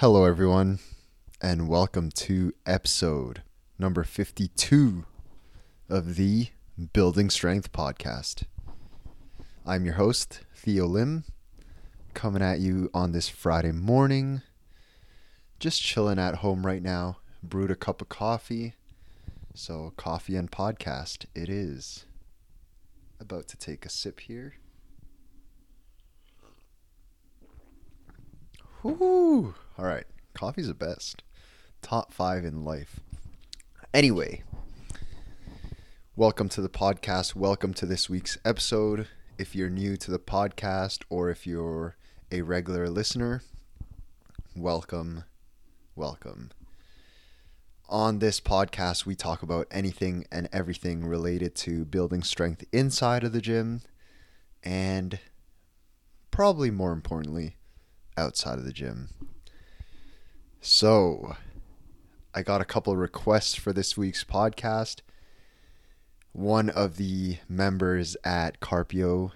Hello, everyone, and welcome to episode number 52 of the Building Strength podcast. I'm your host, Theo Lim, coming at you on this Friday morning. Just chilling at home right now, brewed a cup of coffee. So, coffee and podcast it is. About to take a sip here. Whoo! All right, coffee's the best. Top five in life. Anyway, welcome to the podcast. Welcome to this week's episode. If you're new to the podcast or if you're a regular listener, welcome, welcome. On this podcast, we talk about anything and everything related to building strength inside of the gym and probably more importantly, outside of the gym. So, I got a couple requests for this week's podcast. One of the members at Carpio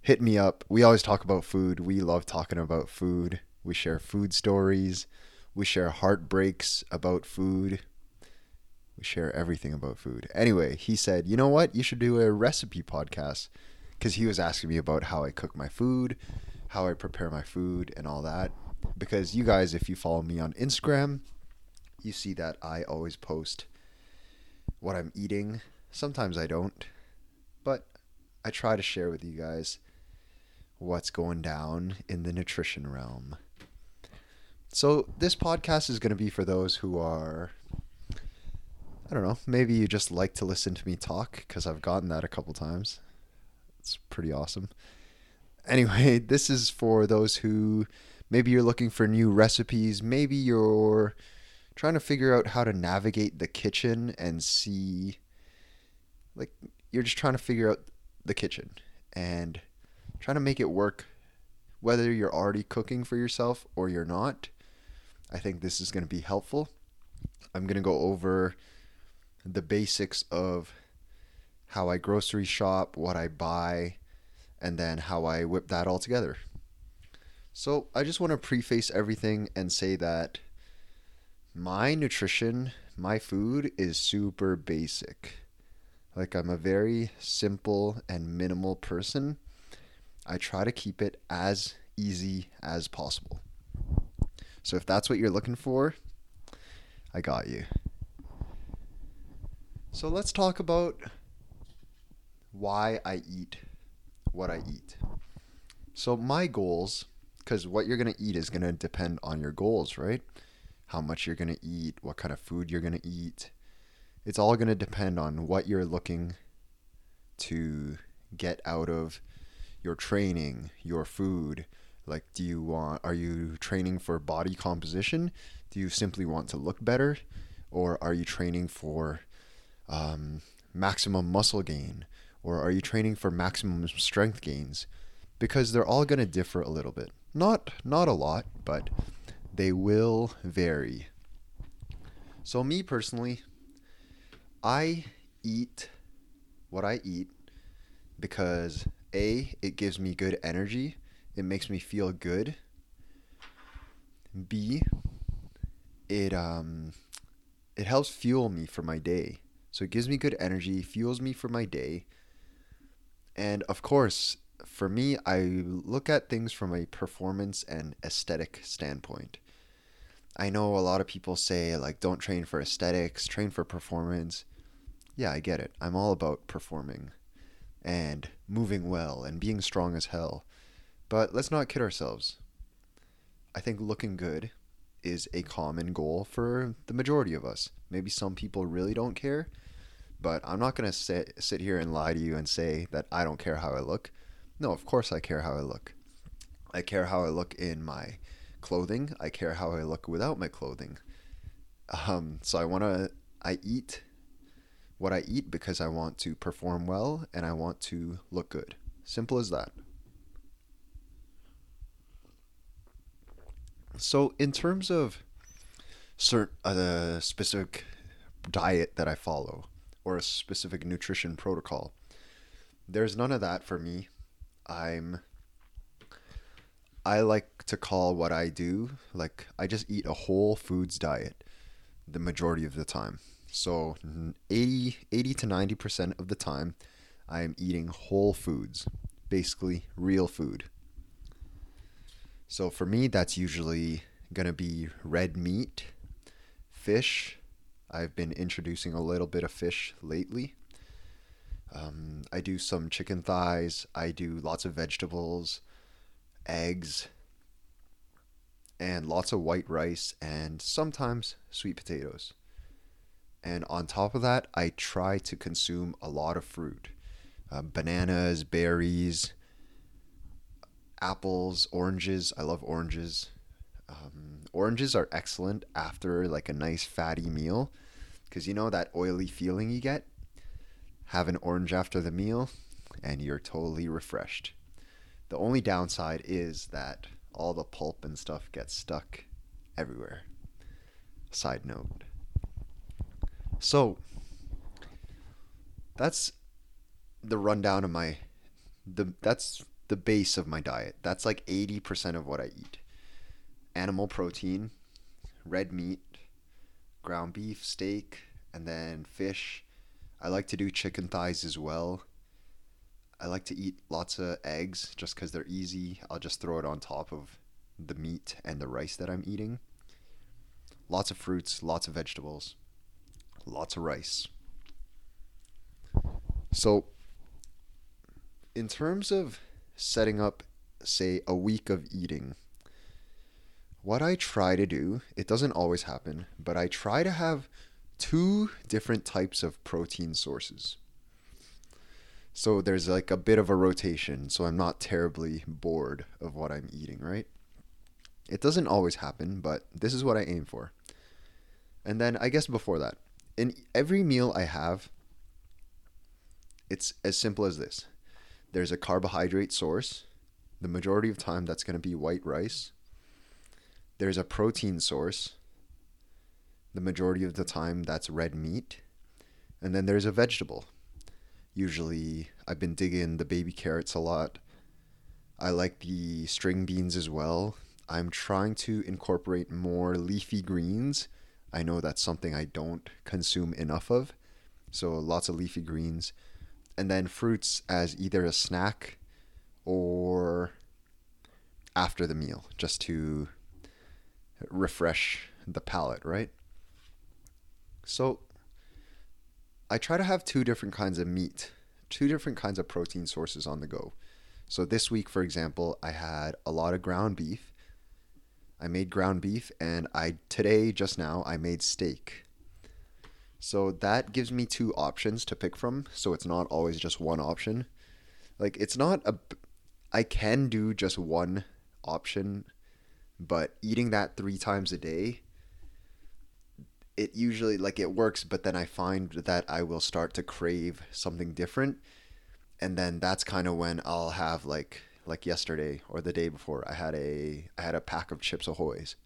hit me up. We always talk about food. We love talking about food. We share food stories. We share heartbreaks about food. We share everything about food. Anyway, he said, You know what? You should do a recipe podcast. Because he was asking me about how I cook my food, how I prepare my food and all that. Because you guys, if you follow me on Instagram, you see that I always post what I'm eating. Sometimes I don't, but I try to share with you guys what's going down in the nutrition realm. So, this podcast is going to be for those who are, I don't know, maybe you just like to listen to me talk because I've gotten that a couple times. It's pretty awesome anyway, this is for those who maybe you're looking for new recipes, maybe you're trying to figure out how to navigate the kitchen and see like you're just trying to figure out the kitchen and trying to make it work whether you're already cooking for yourself or you're not. I think this is going to be helpful. I'm going to go over the basics of how I grocery shop, what I buy, and then how I whip that all together. So I just want to preface everything and say that my nutrition, my food is super basic. Like I'm a very simple and minimal person. I try to keep it as easy as possible. So if that's what you're looking for, I got you. So let's talk about why I eat what I eat. So my goals, because what you're gonna eat is gonna depend on your goals, right? How much you're gonna eat, what kind of food you're gonna eat. It's all gonna depend on what you're looking to get out of your training, your food. Like, do you want, are you training for body composition? Do you simply want to look better? Or are you training for um, maximum muscle gain? or are you training for maximum strength gains? Because they're all going to differ a little bit. Not not a lot, but they will vary. So me personally, I eat what I eat because A, it gives me good energy. It makes me feel good. B, it um it helps fuel me for my day. So it gives me good energy, fuels me for my day, and of course, for me, I look at things from a performance and aesthetic standpoint. I know a lot of people say, like, don't train for aesthetics, train for performance. Yeah, I get it. I'm all about performing and moving well and being strong as hell. But let's not kid ourselves. I think looking good is a common goal for the majority of us. Maybe some people really don't care, but I'm not going to sit, sit here and lie to you and say that I don't care how I look. No, of course I care how I look. I care how I look in my clothing. I care how I look without my clothing. Um, so I want to, I eat what I eat because I want to perform well and I want to look good. Simple as that. So, in terms of certain uh, specific diet that I follow, or a specific nutrition protocol. There's none of that for me. I'm I like to call what I do like I just eat a whole foods diet the majority of the time. So 80, 80 to 90% of the time, I am eating whole foods, basically real food. So for me, that's usually going to be red meat, fish. I've been introducing a little bit of fish lately. Um, I do some chicken thighs. I do lots of vegetables, eggs, and lots of white rice, and sometimes sweet potatoes. And on top of that, I try to consume a lot of fruit uh, bananas, berries, apples, oranges. I love oranges. Um, oranges are excellent after like a nice fatty meal because you know that oily feeling you get? Have an orange after the meal and you're totally refreshed. The only downside is that all the pulp and stuff gets stuck everywhere. Side note. So, that's the rundown of my the that's the base of my diet. That's like 80% of what I eat. Animal protein, red meat, ground beef, steak, and then fish. I like to do chicken thighs as well. I like to eat lots of eggs just because they're easy. I'll just throw it on top of the meat and the rice that I'm eating. Lots of fruits, lots of vegetables, lots of rice. So, in terms of setting up, say, a week of eating, what I try to do, it doesn't always happen, but I try to have two different types of protein sources. So there's like a bit of a rotation, so I'm not terribly bored of what I'm eating, right? It doesn't always happen, but this is what I aim for. And then I guess before that, in every meal I have, it's as simple as this there's a carbohydrate source. The majority of time, that's going to be white rice. There's a protein source. The majority of the time, that's red meat. And then there's a vegetable. Usually, I've been digging the baby carrots a lot. I like the string beans as well. I'm trying to incorporate more leafy greens. I know that's something I don't consume enough of. So, lots of leafy greens and then fruits as either a snack or after the meal, just to refresh the palate, right? So I try to have two different kinds of meat, two different kinds of protein sources on the go. So this week, for example, I had a lot of ground beef. I made ground beef, and I today just now I made steak. So that gives me two options to pick from. So it's not always just one option. Like it's not a I can do just one option, but eating that 3 times a day it usually like it works, but then I find that I will start to crave something different. And then that's kind of when I'll have like like yesterday or the day before I had a I had a pack of Chips Ahoy's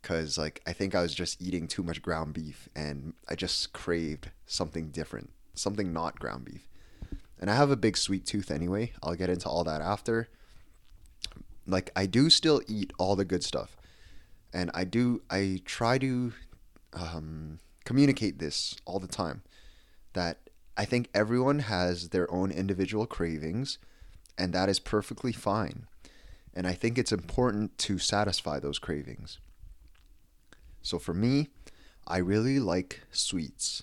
because like I think I was just eating too much ground beef and I just craved something different, something not ground beef. And I have a big sweet tooth anyway. I'll get into all that after. Like I do still eat all the good stuff, and I do I try to um, communicate this all the time that I think everyone has their own individual cravings, and that is perfectly fine. And I think it's important to satisfy those cravings. So for me, I really like sweets.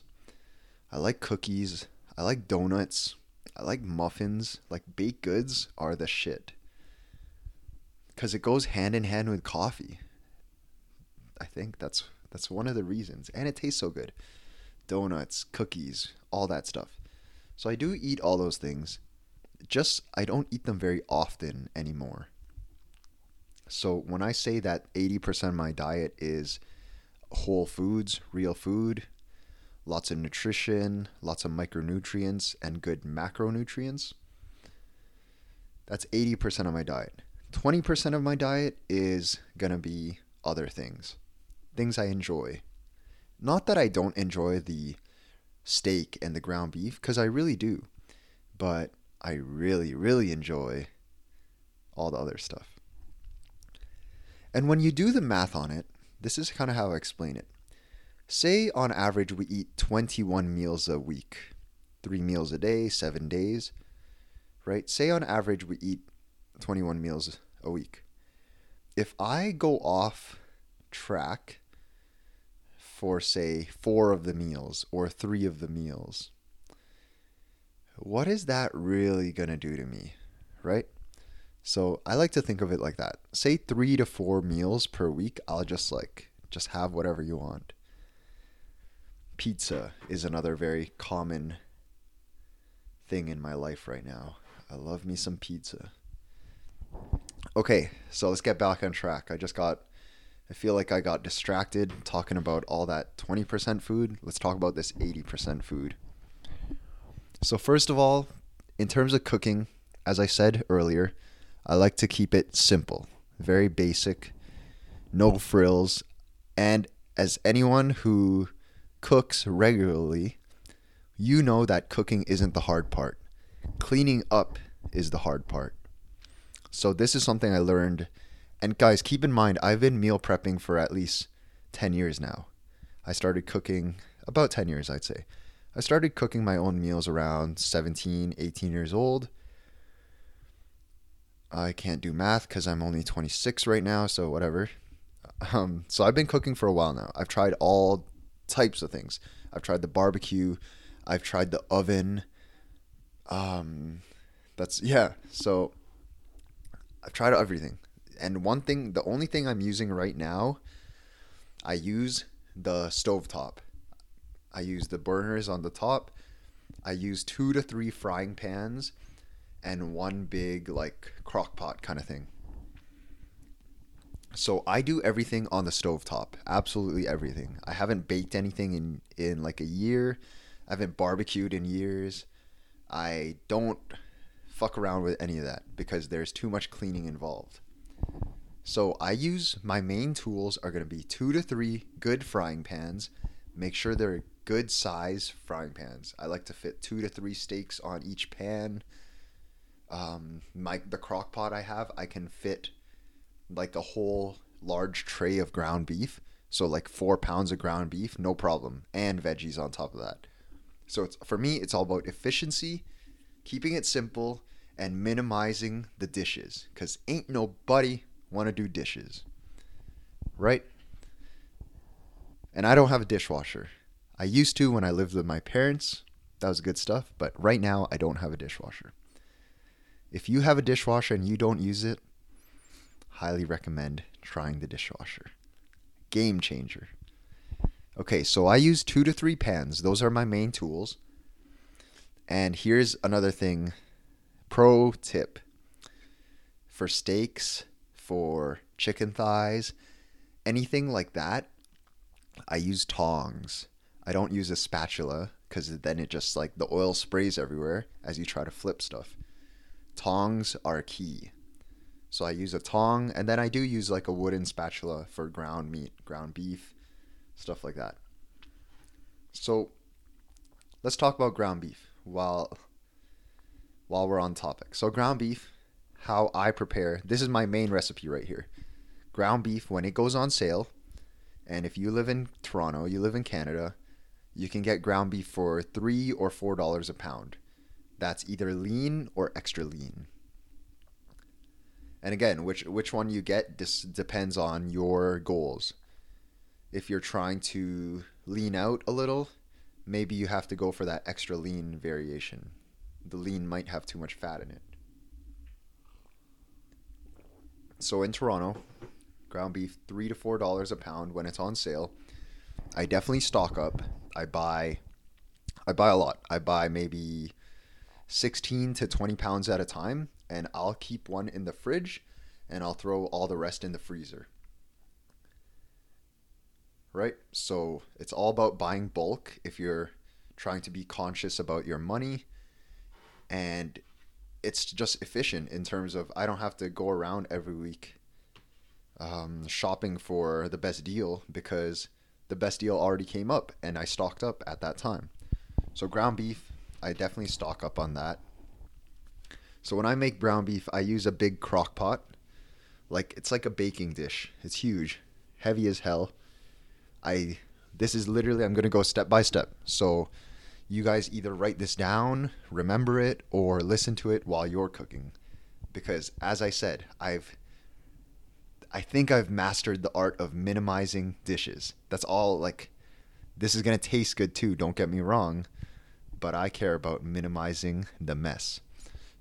I like cookies. I like donuts. I like muffins. Like baked goods are the shit. Cuz it goes hand in hand with coffee. I think that's that's one of the reasons and it tastes so good. Donuts, cookies, all that stuff. So I do eat all those things. Just I don't eat them very often anymore. So when I say that 80% of my diet is whole foods, real food, lots of nutrition, lots of micronutrients, and good macronutrients. That's 80% of my diet. 20% of my diet is going to be other things, things I enjoy. Not that I don't enjoy the steak and the ground beef, because I really do, but I really, really enjoy all the other stuff. And when you do the math on it, this is kind of how I explain it. Say on average we eat 21 meals a week, three meals a day, seven days, right? Say on average we eat 21 meals a week. If I go off track for, say, four of the meals or three of the meals, what is that really going to do to me, right? So I like to think of it like that. Say three to four meals per week, I'll just like, just have whatever you want. Pizza is another very common thing in my life right now. I love me some pizza. Okay, so let's get back on track. I just got, I feel like I got distracted talking about all that 20% food. Let's talk about this 80% food. So, first of all, in terms of cooking, as I said earlier, I like to keep it simple, very basic, no frills. And as anyone who cooks regularly, you know that cooking isn't the hard part. Cleaning up is the hard part. So this is something I learned. And guys, keep in mind, I've been meal prepping for at least 10 years now. I started cooking about 10 years, I'd say. I started cooking my own meals around 17, 18 years old. I can't do math because I'm only 26 right now, so whatever. Um, so I've been cooking for a while now. I've tried all types of things. I've tried the barbecue. I've tried the oven. Um, that's yeah. So I've tried everything. And one thing, the only thing I'm using right now, I use the stove top. I use the burners on the top. I use two to three frying pans and one big like crock pot kind of thing. So I do everything on the stove top. Absolutely everything. I haven't baked anything in in like a year. I haven't barbecued in years. I don't fuck around with any of that because there's too much cleaning involved. So I use my main tools are going to be two to three good frying pans. Make sure they're good size frying pans. I like to fit two to three steaks on each pan. Um, my the crock pot I have, I can fit like a whole large tray of ground beef. So like four pounds of ground beef, no problem, and veggies on top of that. So it's for me, it's all about efficiency, keeping it simple, and minimizing the dishes because ain't nobody want to do dishes right? And i don't have a dishwasher. I used to when i lived with my parents. That was good stuff but right now i don't have a dishwasher. If you have a dishwasher and you don't use it highly recommend trying the dishwasher. Game changer. Okay so i use two to three pans. Those are my main tools. And here's another thing Pro tip for steaks, for chicken thighs, anything like that, I use tongs. I don't use a spatula because then it just like the oil sprays everywhere as you try to flip stuff. Tongs are key. So I use a tong and then I do use like a wooden spatula for ground meat, ground beef, stuff like that. So let's talk about ground beef. While while we're on topic. So ground beef, how I prepare. This is my main recipe right here. Ground beef when it goes on sale, and if you live in Toronto, you live in Canada, you can get ground beef for 3 or 4 dollars a pound. That's either lean or extra lean. And again, which which one you get this depends on your goals. If you're trying to lean out a little, maybe you have to go for that extra lean variation the lean might have too much fat in it. So in Toronto, ground beef three to four dollars a pound when it's on sale. I definitely stock up. I buy, I buy a lot. I buy maybe sixteen to twenty pounds at a time, and I'll keep one in the fridge, and I'll throw all the rest in the freezer. Right. So it's all about buying bulk. If you're trying to be conscious about your money and it's just efficient in terms of I don't have to go around every week um, shopping for the best deal because the best deal already came up and I stocked up at that time. So ground beef, I definitely stock up on that. So when I make ground beef, I use a big crock pot, Like it's like a baking dish. It's huge, heavy as hell. I this is literally I'm going to go step by step. So you guys either write this down, remember it or listen to it while you're cooking because as I said, I've I think I've mastered the art of minimizing dishes. That's all like this is going to taste good too, don't get me wrong, but I care about minimizing the mess.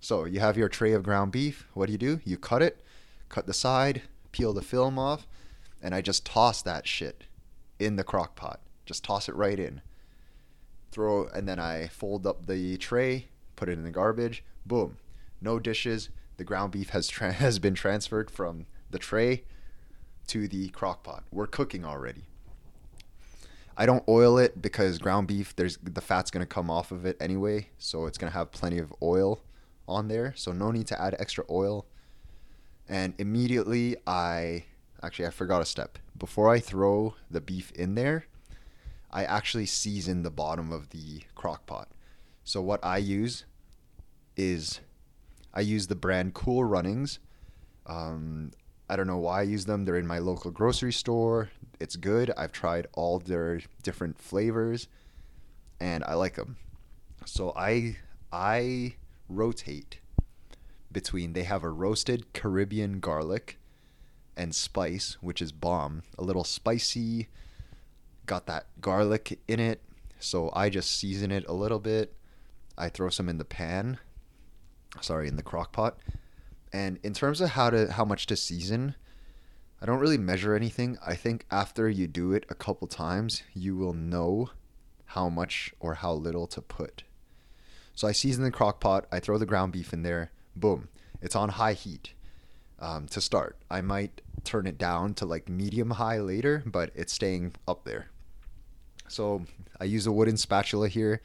So, you have your tray of ground beef. What do you do? You cut it, cut the side, peel the film off, and I just toss that shit in the crock pot. Just toss it right in. Throw and then I fold up the tray, put it in the garbage. Boom. No dishes. The ground beef has tra- has been transferred from the tray to the crock pot. We're cooking already. I don't oil it because ground beef there's the fat's going to come off of it anyway, so it's going to have plenty of oil on there, so no need to add extra oil. And immediately I actually I forgot a step. Before I throw the beef in there, I actually season the bottom of the crock pot. So what I use is I use the brand Cool Runnings. Um, I don't know why I use them. They're in my local grocery store. It's good. I've tried all their different flavors and I like them. So I I rotate between they have a roasted Caribbean garlic and spice, which is bomb. A little spicy, got that garlic in it. So I just season it a little bit. I throw some in the pan. Sorry, in the crock pot and in terms of how to how much to season, I don't really measure anything. I think after you do it a couple times, you will know how much or how little to put. So I season the crock pot, I throw the ground beef in there, boom. It's on high heat um, to start. I might turn it down to like medium high later, but it's staying up there. So I use a wooden spatula here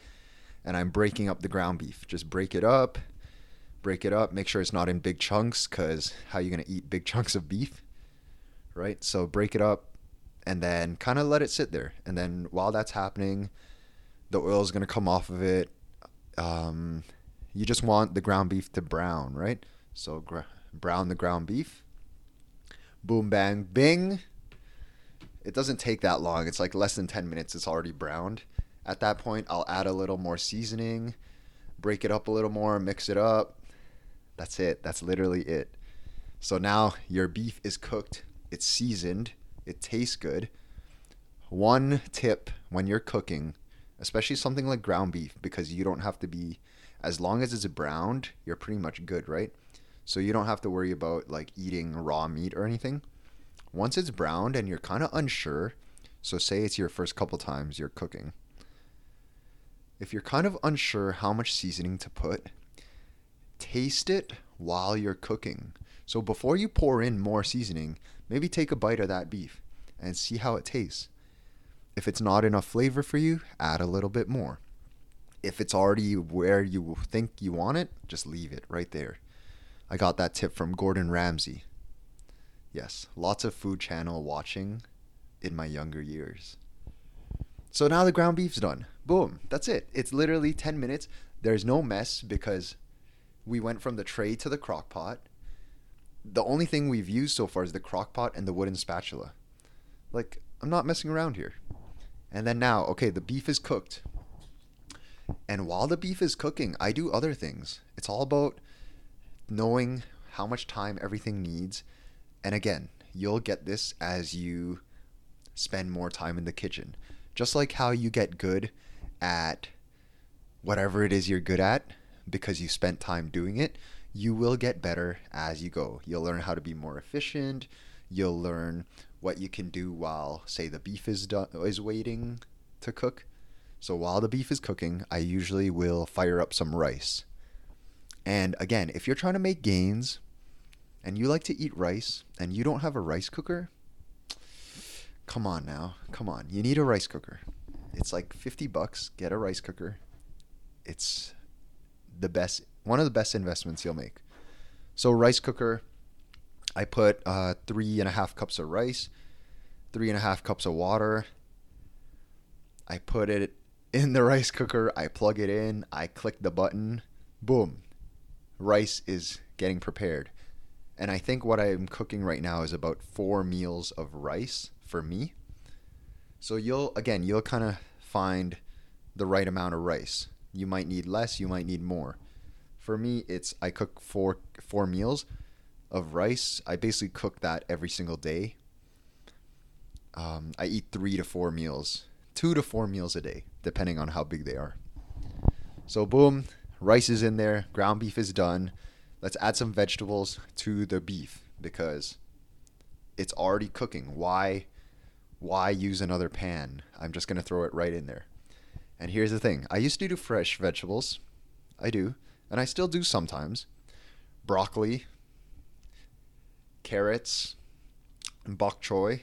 and I'm breaking up the ground beef. Just break it up, break it up, make sure it's not in big chunks because how are you going to eat big chunks of beef? Right? So break it up and then kind of let it sit there. And then while that's happening, the oil is going to come off of it. Um, you just want the ground beef to brown, right? So gr- brown the ground beef. Boom, bang, bing. It doesn't take that long. It's like less than 10 minutes. It's already browned. At that point, I'll add a little more seasoning, break it up a little more, mix it up, that's it. That's literally it. So now your beef is cooked, it's seasoned, it tastes good. One tip when you're cooking, especially something like ground beef, because you don't have to be, as long as it's browned, you're pretty much good, right? So you don't have to worry about like eating raw meat or anything. Once it's browned and you're kind of unsure, so say it's your first couple times you're cooking. If you're kind of unsure how much seasoning to put, taste it while you're cooking. So before you pour in more seasoning, maybe take a bite of that beef and see how it tastes. If it's not enough flavor for you, add a little bit more. If it's already where you think you want it, just leave it right there. I got that tip from Gordon Ramsay. Yes, lots of food channel watching in my younger years. So now the ground beef's done. Boom, that's it. It's literally 10 minutes. There's no mess because we went from the tray to the crock pot. The only thing we've used so far is the crock pot and the wooden spatula. Like, I'm not messing around here. And then now, okay, the beef is cooked. And while the beef is cooking, I do other things. It's all about knowing how much time everything needs. And again, you'll get this as you spend more time in the kitchen. Just like how you get good at whatever it is you're good at, because you spent time doing it, you will get better as you go. You'll learn how to be more efficient. You'll learn what you can do while, say, the beef is done, is waiting to cook. So while the beef is cooking, I usually will fire up some rice. And again, if you're trying to make gains and you like to eat rice and you don't have a rice cooker, come on now. Come on. You need a rice cooker. It's like 50 bucks. Get a rice cooker. It's the best one of the best investments you'll make. So rice cooker, I put uh, three and a half cups of rice, three and a half cups of water. I put it in the rice cooker. I plug it in. I click the button. Boom, rice is getting prepared. And I think what I'm cooking right now is about four meals of rice for me. So you'll, again, you'll kind of find the right amount of rice. You might need less, you might need more. For me, it's I cook four four meals of rice. I basically cook that every single day. Um, I eat three to four meals, two to four meals a day, depending on how big they are. So boom, rice is in there, ground beef is done. Let's add some vegetables to the beef because it's already cooking. Why why use another pan? I'm just going to throw it right in there. And here's the thing. I used to do fresh vegetables. I do, and I still do sometimes. Broccoli, carrots, bok choy,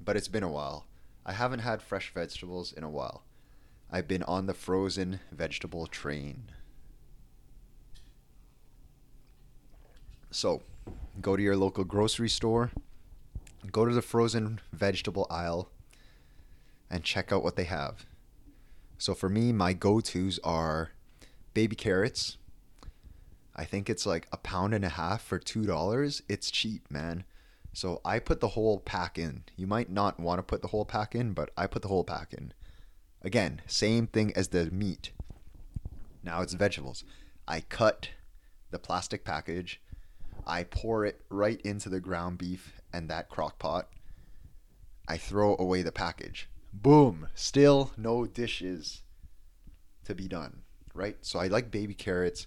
but it's been a while. I haven't had fresh vegetables in a while. I've been on the frozen vegetable train. So, go to your local grocery store, go to the frozen vegetable aisle, and check out what they have. So, for me, my go tos are baby carrots. I think it's like a pound and a half for $2. It's cheap, man. So, I put the whole pack in. You might not want to put the whole pack in, but I put the whole pack in. Again, same thing as the meat. Now it's vegetables. I cut the plastic package I pour it right into the ground beef and that crock pot. I throw away the package. Boom! Still no dishes to be done, right? So I like baby carrots.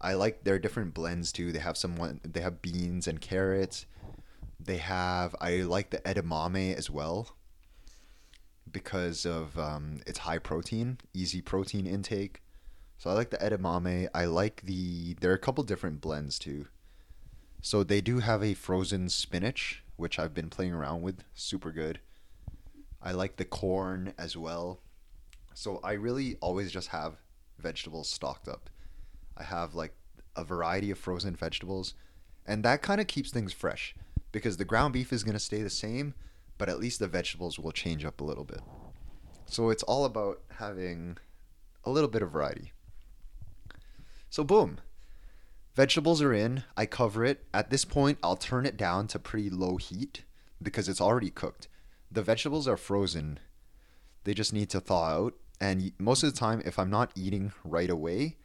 I like their different blends too. They have some they have beans and carrots. They have I like the edamame as well because of um, its high protein, easy protein intake. So I like the edamame. I like the there are a couple different blends too. So they do have a frozen spinach, which I've been playing around with. Super good. I like the corn as well. So I really always just have vegetables stocked up. I have like a variety of frozen vegetables, and that kind of keeps things fresh because the ground beef is going to stay the same, but at least the vegetables will change up a little bit. So it's all about having a little bit of variety. So, boom, Vegetables are in. I cover it. At this point, I'll turn it down to pretty low heat because it's already cooked. The vegetables are frozen. They just need to thaw out. And most of the time, if I'm not eating right away,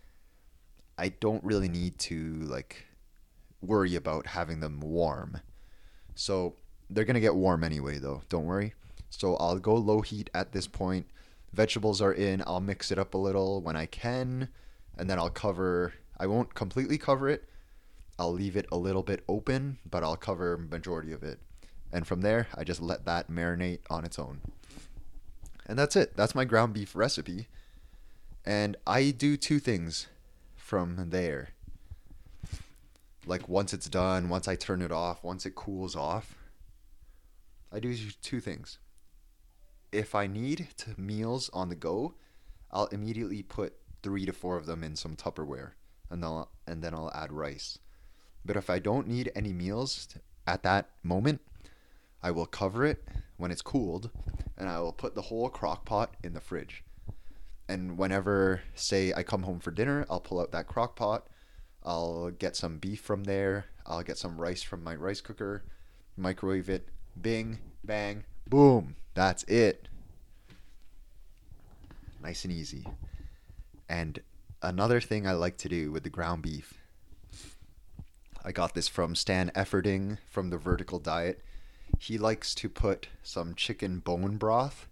I don't really need to like worry about having them warm. So they're to get warm anyway, though. Don't worry. So I'll go low heat at this point. Vegetables are in. I'll mix it up a little when I can. And then I'll cover I won't completely cover it. I'll leave it a little bit open, but I'll cover majority of it. And from there, I just let that marinate on its own. And that's it. That's my ground beef recipe. And I do two things from there. Like once it's done, once I turn it off, once it cools off, I do two things. If I need to meals on the go, I'll immediately put three to four of them in some Tupperware and then and then I'll add rice. But if I don't need any meals at that moment, I will cover it when it's cooled and I will put the whole crock pot in the fridge. And whenever say I come home for dinner, I'll pull out that crock pot. I'll get some beef from there. I'll get some rice from my rice cooker, microwave it, bing, bang, boom. That's it. Nice and easy. And another thing I like to do with the ground beef. I got this from Stan Efferding from the Vertical Diet. He likes to put some chicken bone broth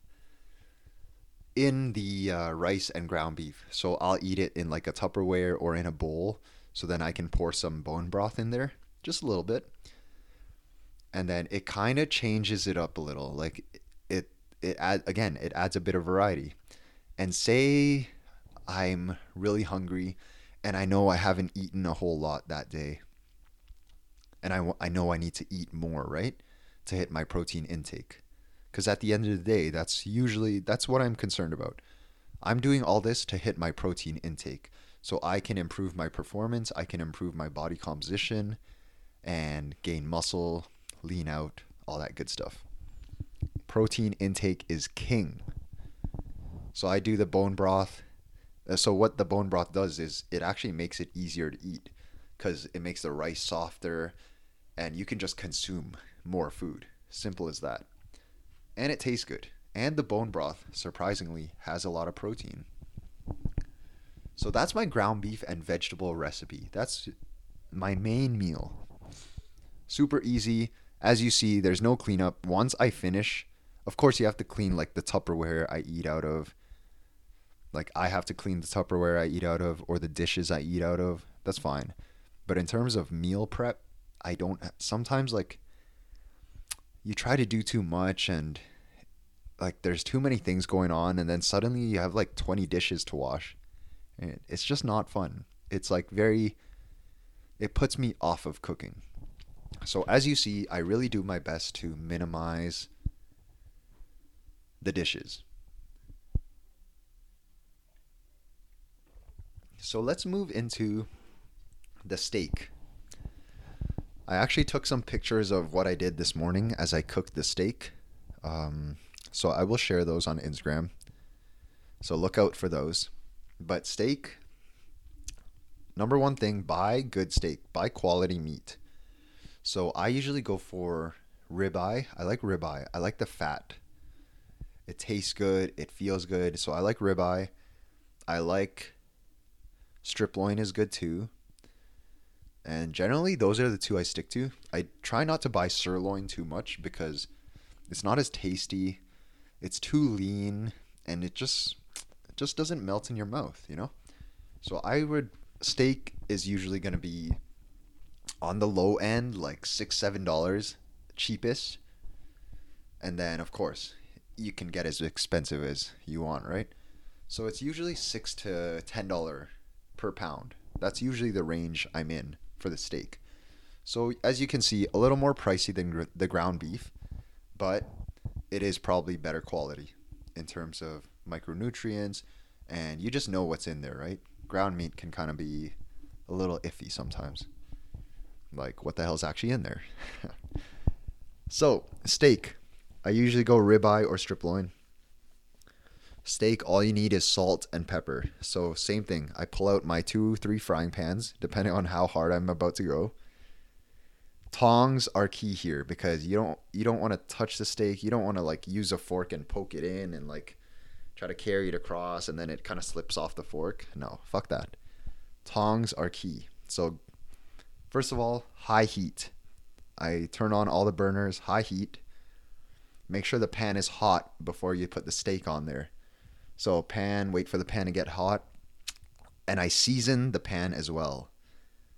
in the uh, rice and ground beef. So I'll eat it in like a Tupperware or in a bowl. So then I can pour some bone broth in there, just a little bit. And then it kind of changes it up a little. Like it, it add again, it adds a bit of variety. And say I'm really hungry and I know I haven't eaten a whole lot that day. And I, I know I need to eat more, right? To hit my protein intake. Because at the end of the day, that's usually, that's what I'm concerned about. I'm doing all this to hit my protein intake. So I can improve my performance, I can improve my body composition, and gain muscle, lean out, all that good stuff. Protein intake is king. So I do the bone broth so what the bone broth does is it actually makes it easier to eat because it makes the rice softer and you can just consume more food. Simple as that. And it tastes good. And the bone broth, surprisingly, has a lot of protein. So that's my ground beef and vegetable recipe. That's my main meal. Super easy. As you see, there's no cleanup. Once I finish, of course, you have to clean like the Tupperware I eat out of. Like I have to clean the Tupperware I eat out of or the dishes I eat out of. That's fine. But in terms of meal prep, I don't sometimes like you try to do too much and like there's too many things going on and then suddenly you have like 20 dishes to wash. And it's just not fun. It's like very it puts me off of cooking. So as you see, I really do my best to minimize the dishes. So let's move into the steak. I actually took some pictures of what I did this morning as I cooked the steak. Um, so I will share those on Instagram. So look out for those. But steak, number one thing, buy good steak, buy quality meat. So I usually go for ribeye. I like ribeye. I like the fat. It tastes good. It feels good. So I like ribeye. I like strip loin is good too. And generally, those are the two I stick to. I try not to buy sirloin too much because it's not as tasty. It's too lean, and it just it just doesn't melt in your mouth, you know. So I would steak is usually going to be on the low end, like six seven dollars, cheapest. And then, of course, you can get as expensive as you want, right? So it's usually six to ten dollar per pound. That's usually the range I'm in for the steak. So as you can see, a little more pricey than gr- the ground beef, but it is probably better quality in terms of micronutrients, and you just know what's in there, right? Ground meat can kind of be a little iffy sometimes. Like, what the hell's actually in there? so, steak. I usually go ribeye or strip loin. Steak, all you need is salt and pepper. So, same thing. I pull out my two, three frying pans, depending on how hard I'm about to go. Tongs are key here because you don't you don't want to touch the steak. You don't want to like use a fork and poke it in and like try to carry it across and then it kind of slips off the fork. No, fuck that. Tongs are key. So, first of all, high heat. I turn on all the burners, high heat. Make sure the pan is hot before you put the steak on there. So pan, wait for the pan to get hot. And I season the pan as well.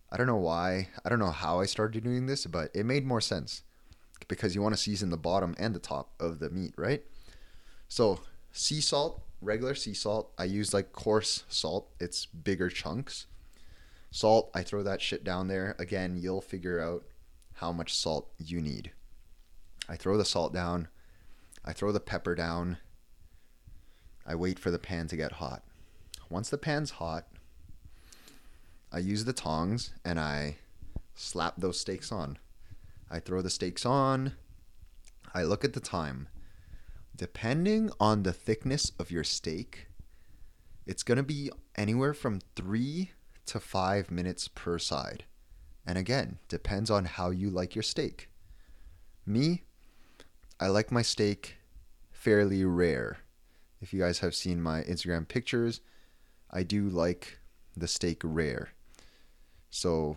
I don't know why. I don't know how I started doing this, but it made more sense because you want to season the bottom and the top of the meat, right? So, sea salt, regular sea salt. I use like coarse salt. It's bigger chunks. Salt, I throw that shit down there. Again, you'll figure out how much salt you need. I throw the salt down. I throw the pepper down. I wait for the pan to get hot. Once the pan's hot, I use the tongs and I slap those steaks on. I throw the steaks on. I look at the time. Depending on the thickness of your steak, it's going to be anywhere from three to five minutes per side. And again, depends on how you like your steak. Me, I like my steak fairly rare. If you guys have seen my Instagram pictures, I do like the steak rare. So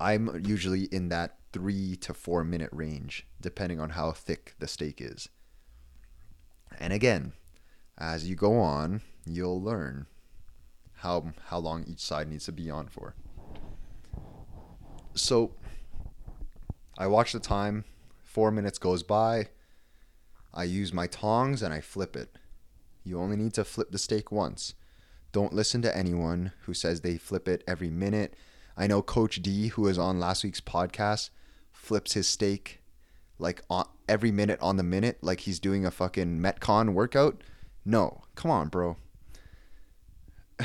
I'm usually in that three to four minute range, depending on how thick the steak is. And again, as you go on, you'll learn how how long each side needs to be on for. So I watch the time, four minutes goes by, I use my tongs and I flip it. You only need to flip the steak once. Don't listen to anyone who says they flip it every minute. I know Coach D, who was on last week's podcast, flips his steak like on every minute on the minute, like he's doing a fucking Metcon workout. No, come on, bro.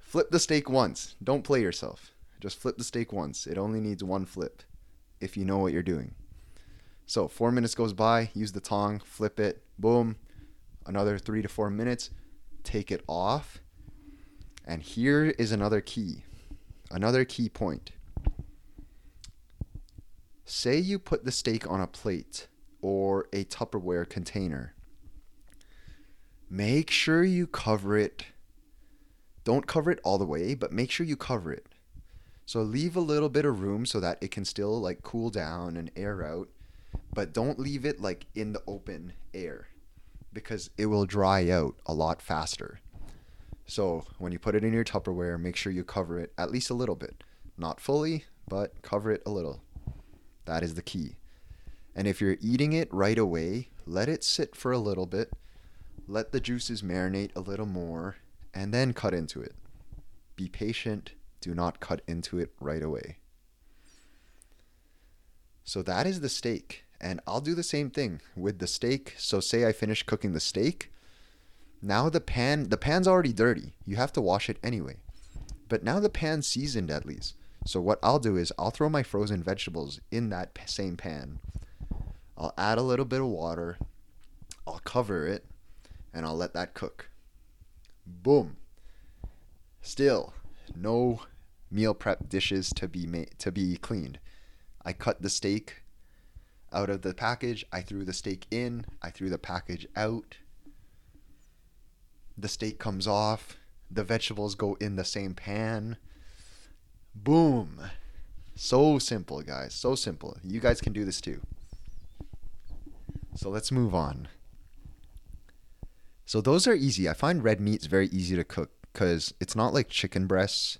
flip the steak once. Don't play yourself. Just flip the steak once. It only needs one flip if you know what you're doing. So four minutes goes by, use the tong, flip it, boom. Another three to four minutes, take it off. And here is another key, another key point. say you put the steak on a plate or a Tupperware container. Make sure you cover it. Don't cover it all the way, but make sure you cover it. So leave a little bit of room so that it can still like cool down and air out, but don't leave it like in the open air because it will dry out a lot faster. So when you put it in your Tupperware, make sure you cover it at least a little bit. Not fully, but cover it a little. That is the key. And if you're eating it right away, let it sit for a little bit. Let the juices marinate a little more and then cut into it. Be patient. Do not cut into it right away. So that is the steak. And I'll do the same thing with the steak. So say I finish cooking the steak. Now the pan the pan's already dirty. You have to wash it anyway. But now the pan's seasoned at least. So what I'll do is I'll throw my frozen vegetables in that same pan. I'll add a little bit of water. I'll cover it and I'll let that cook. Boom. Still no meal prep dishes to be made to be cleaned. I cut the steak out of the package. I threw the steak in. I threw the package out. The steak comes off. The vegetables go in the same pan. Boom. So simple, guys. So simple. You guys can do this too. So let's move on. So those are easy. I find red meat's very easy to cook because it's not like chicken breasts.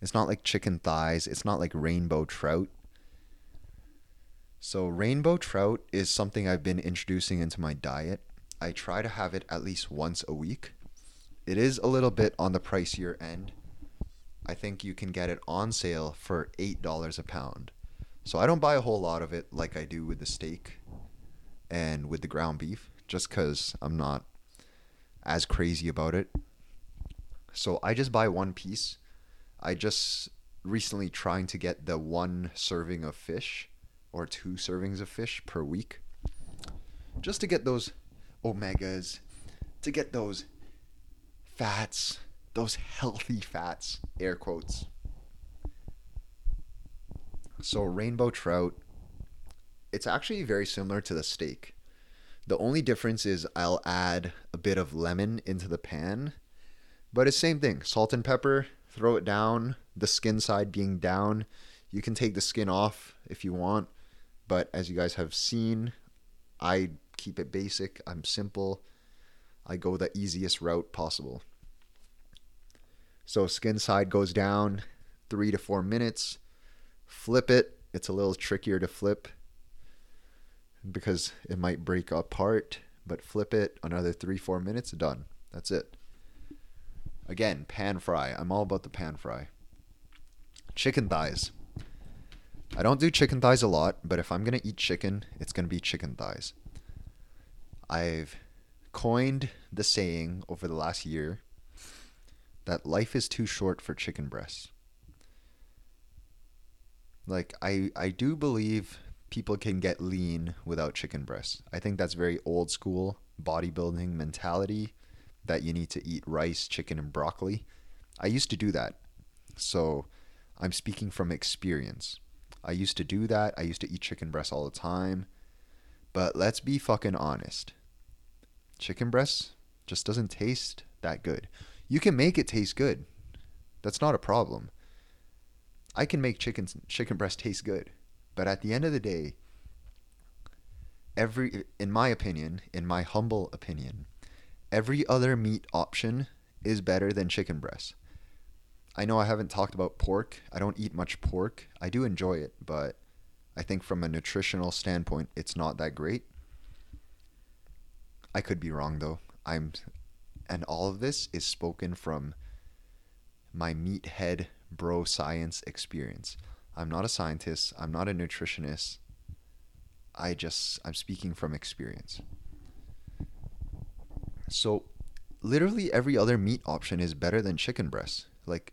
It's not like chicken thighs. It's not like rainbow trout. So, rainbow trout is something I've been introducing into my diet. I try to have it at least once a week. It is a little bit on the pricier end. I think you can get it on sale for $8 a pound. So, I don't buy a whole lot of it like I do with the steak and with the ground beef, just because I'm not as crazy about it. So, I just buy one piece. I just recently trying to get the one serving of fish or two servings of fish per week just to get those omegas, to get those fats, those healthy fats, air quotes. So, rainbow trout, it's actually very similar to the steak. The only difference is I'll add a bit of lemon into the pan, but it's same thing. Salt and pepper, throw it down, the skin side being down. You can take the skin off if you want but as you guys have seen, I keep it basic. I'm simple. I go the easiest route possible. So skin side goes down three to four minutes. Flip it. It's a little trickier to flip because it might break apart, but flip it another three, four minutes, done. That's it. Again, pan fry. I'm all about the pan fry. Chicken thighs. I don't do chicken thighs a lot, but if I'm going to eat chicken, it's going to be chicken thighs. I've coined the saying over the last year that life is too short for chicken breasts. Like I I do believe people can get lean without chicken breasts. I think that's very old school bodybuilding mentality that you need to eat rice, chicken and broccoli. I used to do that. So I'm speaking from experience. I used to do that. I used to eat chicken breasts all the time. But let's be fucking honest. Chicken breasts just doesn't taste that good. You can make it taste good. That's not a problem. I can make chicken chicken breast taste good. But at the end of the day, every in my opinion, in my humble opinion, every other meat option is better than chicken breast. I know I haven't talked about pork. I don't eat much pork. I do enjoy it, but I think from a nutritional standpoint, it's not that great. I could be wrong though. I'm and all of this is spoken from my meathead bro science experience. I'm not a scientist, I'm not a nutritionist. I just I'm speaking from experience. So literally every other meat option is better than chicken breast. Like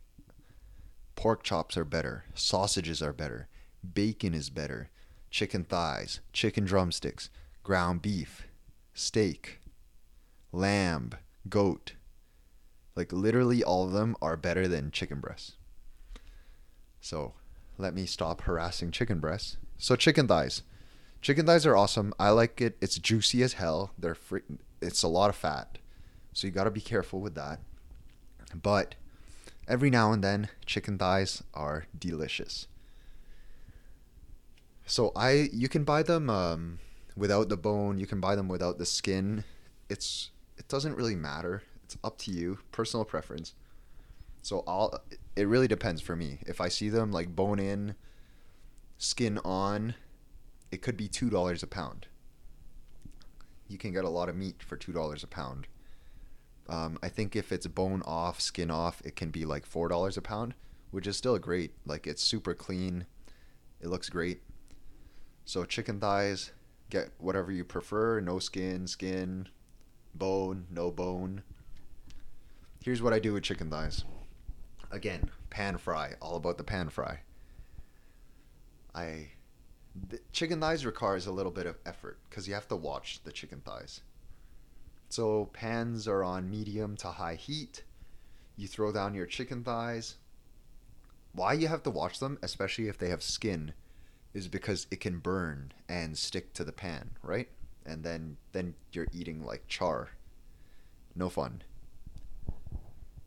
Pork chops are better. Sausages are better. Bacon is better. Chicken thighs, chicken drumsticks, ground beef, steak, lamb, goat. Like literally all of them are better than chicken breasts. So let me stop harassing chicken breasts. So chicken thighs. Chicken thighs are awesome. I like it. It's juicy as hell. They're free. It's a lot of fat. So you got to be careful with that. But every now and then chicken thighs are delicious. So I you can buy them um, without the bone, you can buy them without the skin. It's it doesn't really matter. It's up to you, personal preference. So I'll it really depends for me. If I see them like bone in, skin on, it could be two dollars a pound. You can get a lot of meat for two dollars a pound. Um, I think if it's bone off, skin off, it can be like four dollars a pound, which is still great. Like it's super clean, it looks great. So chicken thighs, get whatever you prefer. No skin, skin, bone, no bone. Here's what I do with chicken thighs. Again, pan fry, all about the pan fry. I the chicken thighs requires a little bit of effort because you have to watch the chicken thighs. So pans are on medium to high heat. You throw down your chicken thighs. Why you have to watch them, especially if they have skin, is because it can burn and stick to the pan, right? And then then you're eating like char. No fun.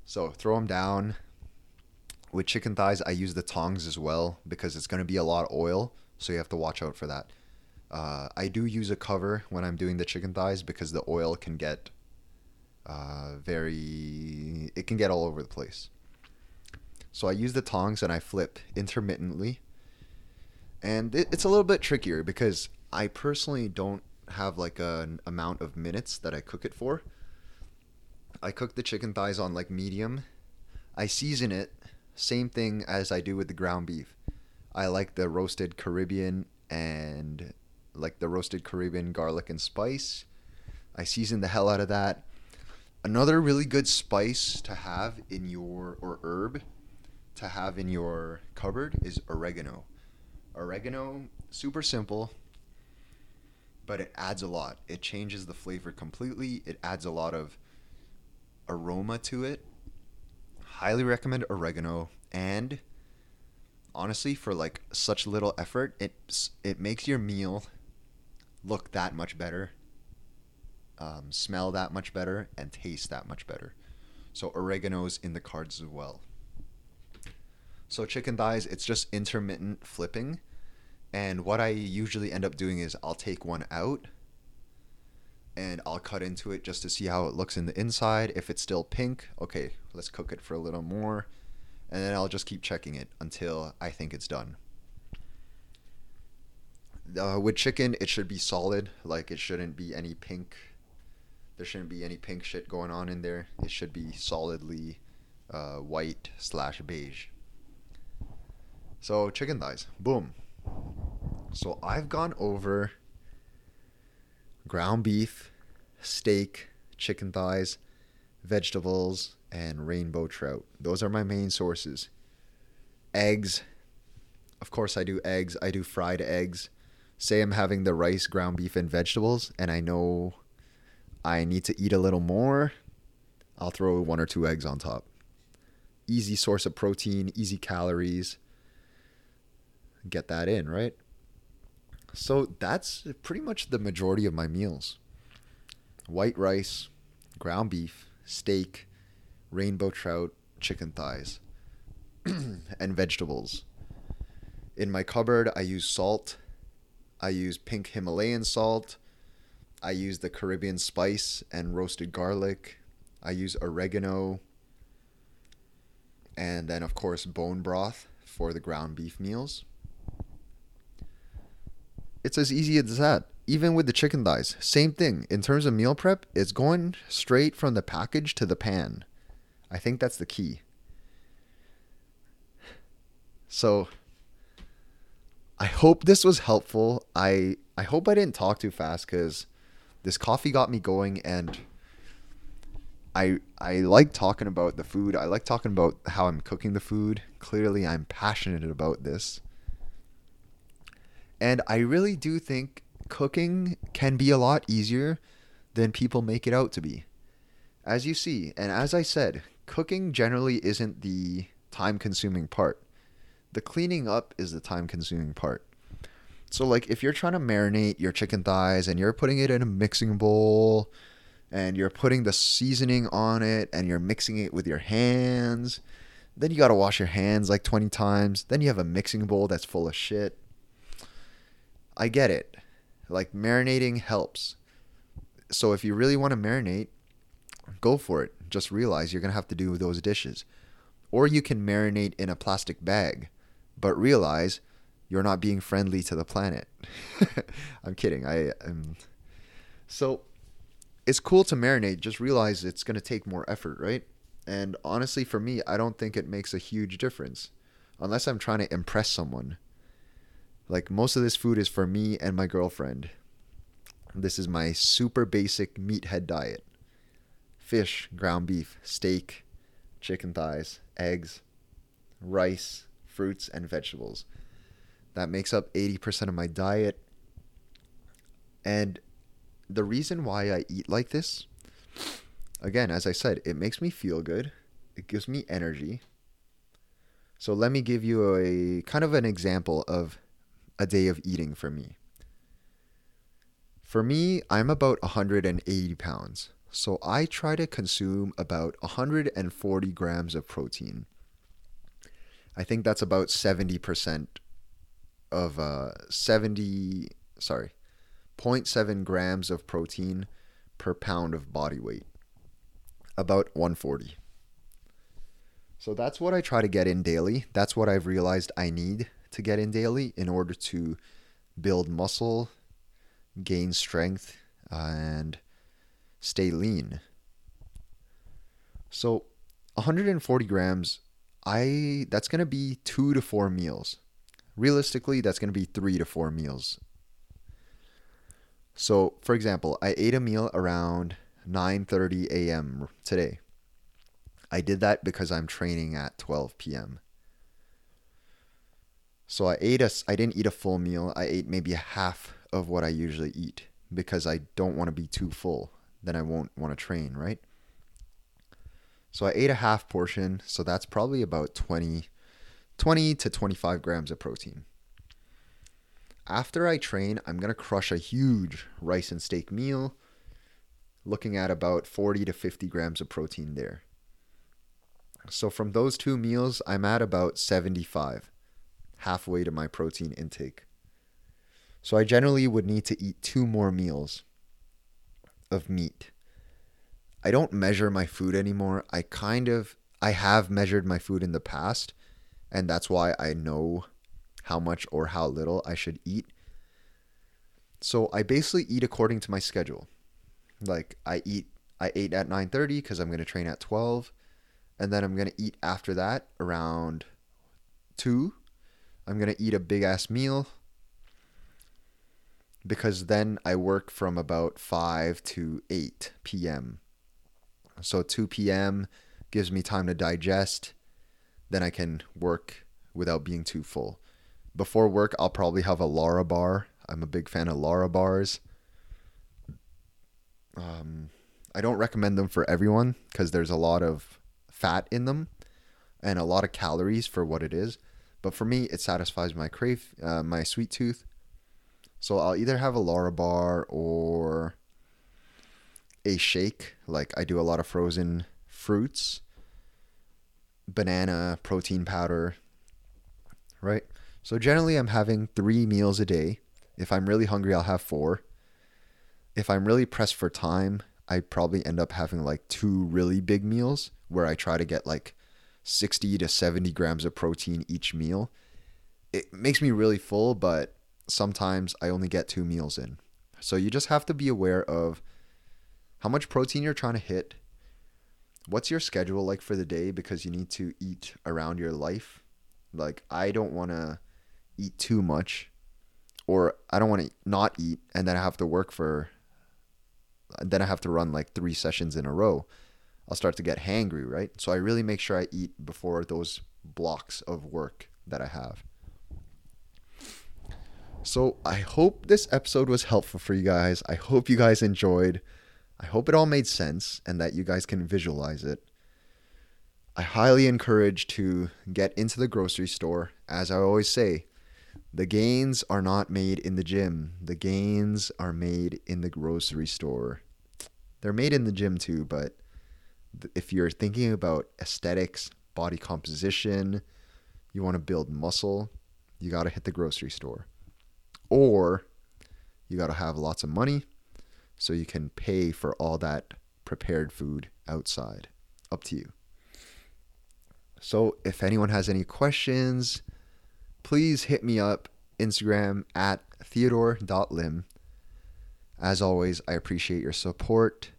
So throw them down. With chicken thighs, I use the tongs as well because it's going to be a lot of oil, so you have to watch out for that. Uh, I do use a cover when I'm doing the chicken thighs because the oil can get uh, very, it can get all over the place. So I use the tongs and I flip intermittently. And it, it's a little bit trickier because I personally don't have like an amount of minutes that I cook it for. I cook the chicken thighs on like medium. I season it, same thing as I do with the ground beef. I like the roasted Caribbean and like the roasted Caribbean garlic and spice. I season the hell out of that. Another really good spice to have in your or herb to have in your cupboard is oregano. Oregano, super simple, but it adds a lot. It changes the flavor completely. It adds a lot of aroma to it. Highly recommend oregano and honestly for like such little effort, it it makes your meal look that much better, um, smell that much better, and taste that much better. So oregano's in the cards as well. So chicken thighs, it's just intermittent flipping. And what I usually end up doing is I'll take one out and I'll cut into it just to see how it looks in the inside. If it's still pink, okay, let's cook it for a little more. And then I'll just keep checking it until I think it's done uh, with chicken, it should be solid. Like it shouldn't be any pink. There shouldn't be any pink shit going on in there. It should be solidly uh, white slash beige. So chicken thighs, boom. So I've gone over ground beef, steak, chicken thighs, vegetables, and rainbow trout. Those are my main sources. Eggs. Of course, I do eggs. I do fried eggs say I'm having the rice, ground beef, and vegetables, and I know I need to eat a little more, I'll throw one or two eggs on top. Easy source of protein, easy calories. Get that in, right? So that's pretty much the majority of my meals white rice, ground beef, steak, rainbow trout, chicken thighs, and vegetables. In my cupboard, I use salt I use pink Himalayan salt. I use the Caribbean spice and roasted garlic. I use oregano. And then, of course, bone broth for the ground beef meals. It's as easy as that. Even with the chicken thighs, same thing. In terms of meal prep, it's going straight from the package to the pan. I think that's the key. So, I hope this was helpful. I I hope I didn't talk too fast because this coffee got me going and I I like talking about the food. I like talking about how I'm cooking the food. Clearly I'm passionate about this. And I really do think cooking can be a lot easier than people make it out to be. As you see, and as I said, cooking generally isn't the time consuming part The cleaning up is the time consuming part. So, like, if you're trying to marinate your chicken thighs and you're putting it in a mixing bowl and you're putting the seasoning on it and you're mixing it with your hands, then you got to wash your hands like 20 times. Then you have a mixing bowl that's full of shit. I get it. Like, marinating helps. So, if you really want to marinate, go for it. Just realize you're going to have to do those dishes. Or you can marinate in a plastic bag, but realize you're not being friendly to the planet. I'm kidding. I am. So it's cool to marinate. Just realize it's going to take more effort, right? And honestly, for me, I don't think it makes a huge difference unless I'm trying to impress someone. Like most of this food is for me and my girlfriend. This is my super basic meathead diet fish, ground beef, steak, chicken thighs, eggs, rice, fruits, and vegetables. That makes up 80% of my diet. And the reason why I eat like this, again, as I said, it makes me feel good, it gives me energy. So let me give you a kind of an example of a day of eating for me. For me, I'm about 180 pounds. So I try to consume about 140 grams of protein. I think that's about 70% of uh, 70, sorry, 0.7 grams of protein per pound of body weight. About 140. So that's what I try to get in daily. That's what I've realized I need to get in daily in order to build muscle, gain strength, and stay lean. So 140 grams, I that's gonna be two to four meals. Realistically, that's gonna be three to four meals. So, for example, I ate a meal around 9:30 a.m. today. I did that because I'm training at 12 p.m. So I ate a I didn't eat a full meal. I ate maybe half of what I usually eat because I don't want to be too full then I won't want to train, right? So I ate a half portion, so that's probably about 20, 20 to 25 grams of protein. After I train, I'm going to crush a huge rice and steak meal, looking at about 40 to 50 grams of protein there. So from those two meals, I'm at about 75, halfway to my protein intake. So I generally would need to eat two more meals of meat. I don't measure my food anymore. I kind of I have measured my food in the past and that's why I know how much or how little I should eat. So I basically eat according to my schedule. Like I eat I ate at 9:30 cuz I'm going to train at 12 and then I'm going to eat after that around 2. I'm going to eat a big ass meal because then I work from about 5 to 8 p.m. So 2 p.m. gives me time to digest. Then I can work without being too full. Before work, I'll probably have a Lara bar. I'm a big fan of Larabars. Um, I don't recommend them for everyone because there's a lot of fat in them and a lot of calories for what it is. But for me, it satisfies my crave, uh, my sweet tooth, so I'll either have a Lara bar or a shake. Like I do a lot of frozen fruits, banana, protein powder, right? So generally, I'm having three meals a day. If I'm really hungry, I'll have four. If I'm really pressed for time, I probably end up having like two really big meals where I try to get like 60 to 70 grams of protein each meal. It makes me really full, but sometimes I only get two meals in. So you just have to be aware of how much protein you're trying to hit. What's your schedule like for the day because you need to eat around your life. Like I don't want to eat too much or I don't want to not eat and then I have to work for then I have to run like 3 sessions in a row. I'll start to get hangry, right? So I really make sure I eat before those blocks of work that I have. So I hope this episode was helpful for you guys. I hope you guys enjoyed. I hope it all made sense and that you guys can visualize it. I highly encourage to get into the grocery store. As I always say, the gains are not made in the gym. The gains are made in the grocery store. They're made in the gym too, but if you're thinking about aesthetics, body composition, you want to build muscle, you got to hit the grocery store. Or you got to have lots of money so you can pay for all that prepared food outside. Up to you. So, if anyone has any questions, please hit me up Instagram at theodore.lim. As always, I appreciate your support.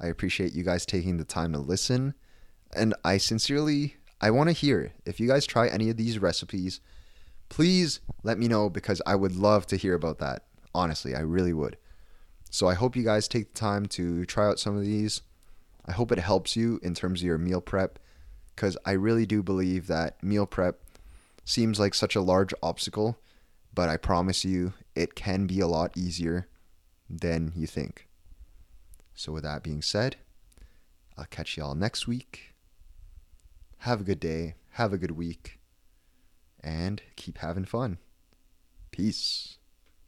I appreciate you guys taking the time to listen. And I sincerely I want to hear if you guys try any of these recipes, please let me know because I would love to hear about that. Honestly, I really would. So I hope you guys take the time to try out some of these. I hope it helps you in terms of your meal prep because I really do believe that meal prep seems like such a large obstacle, but I promise you it can be a lot easier than you think. So, with that being said, I'll catch y'all next week. Have a good day, have a good week, and keep having fun. Peace.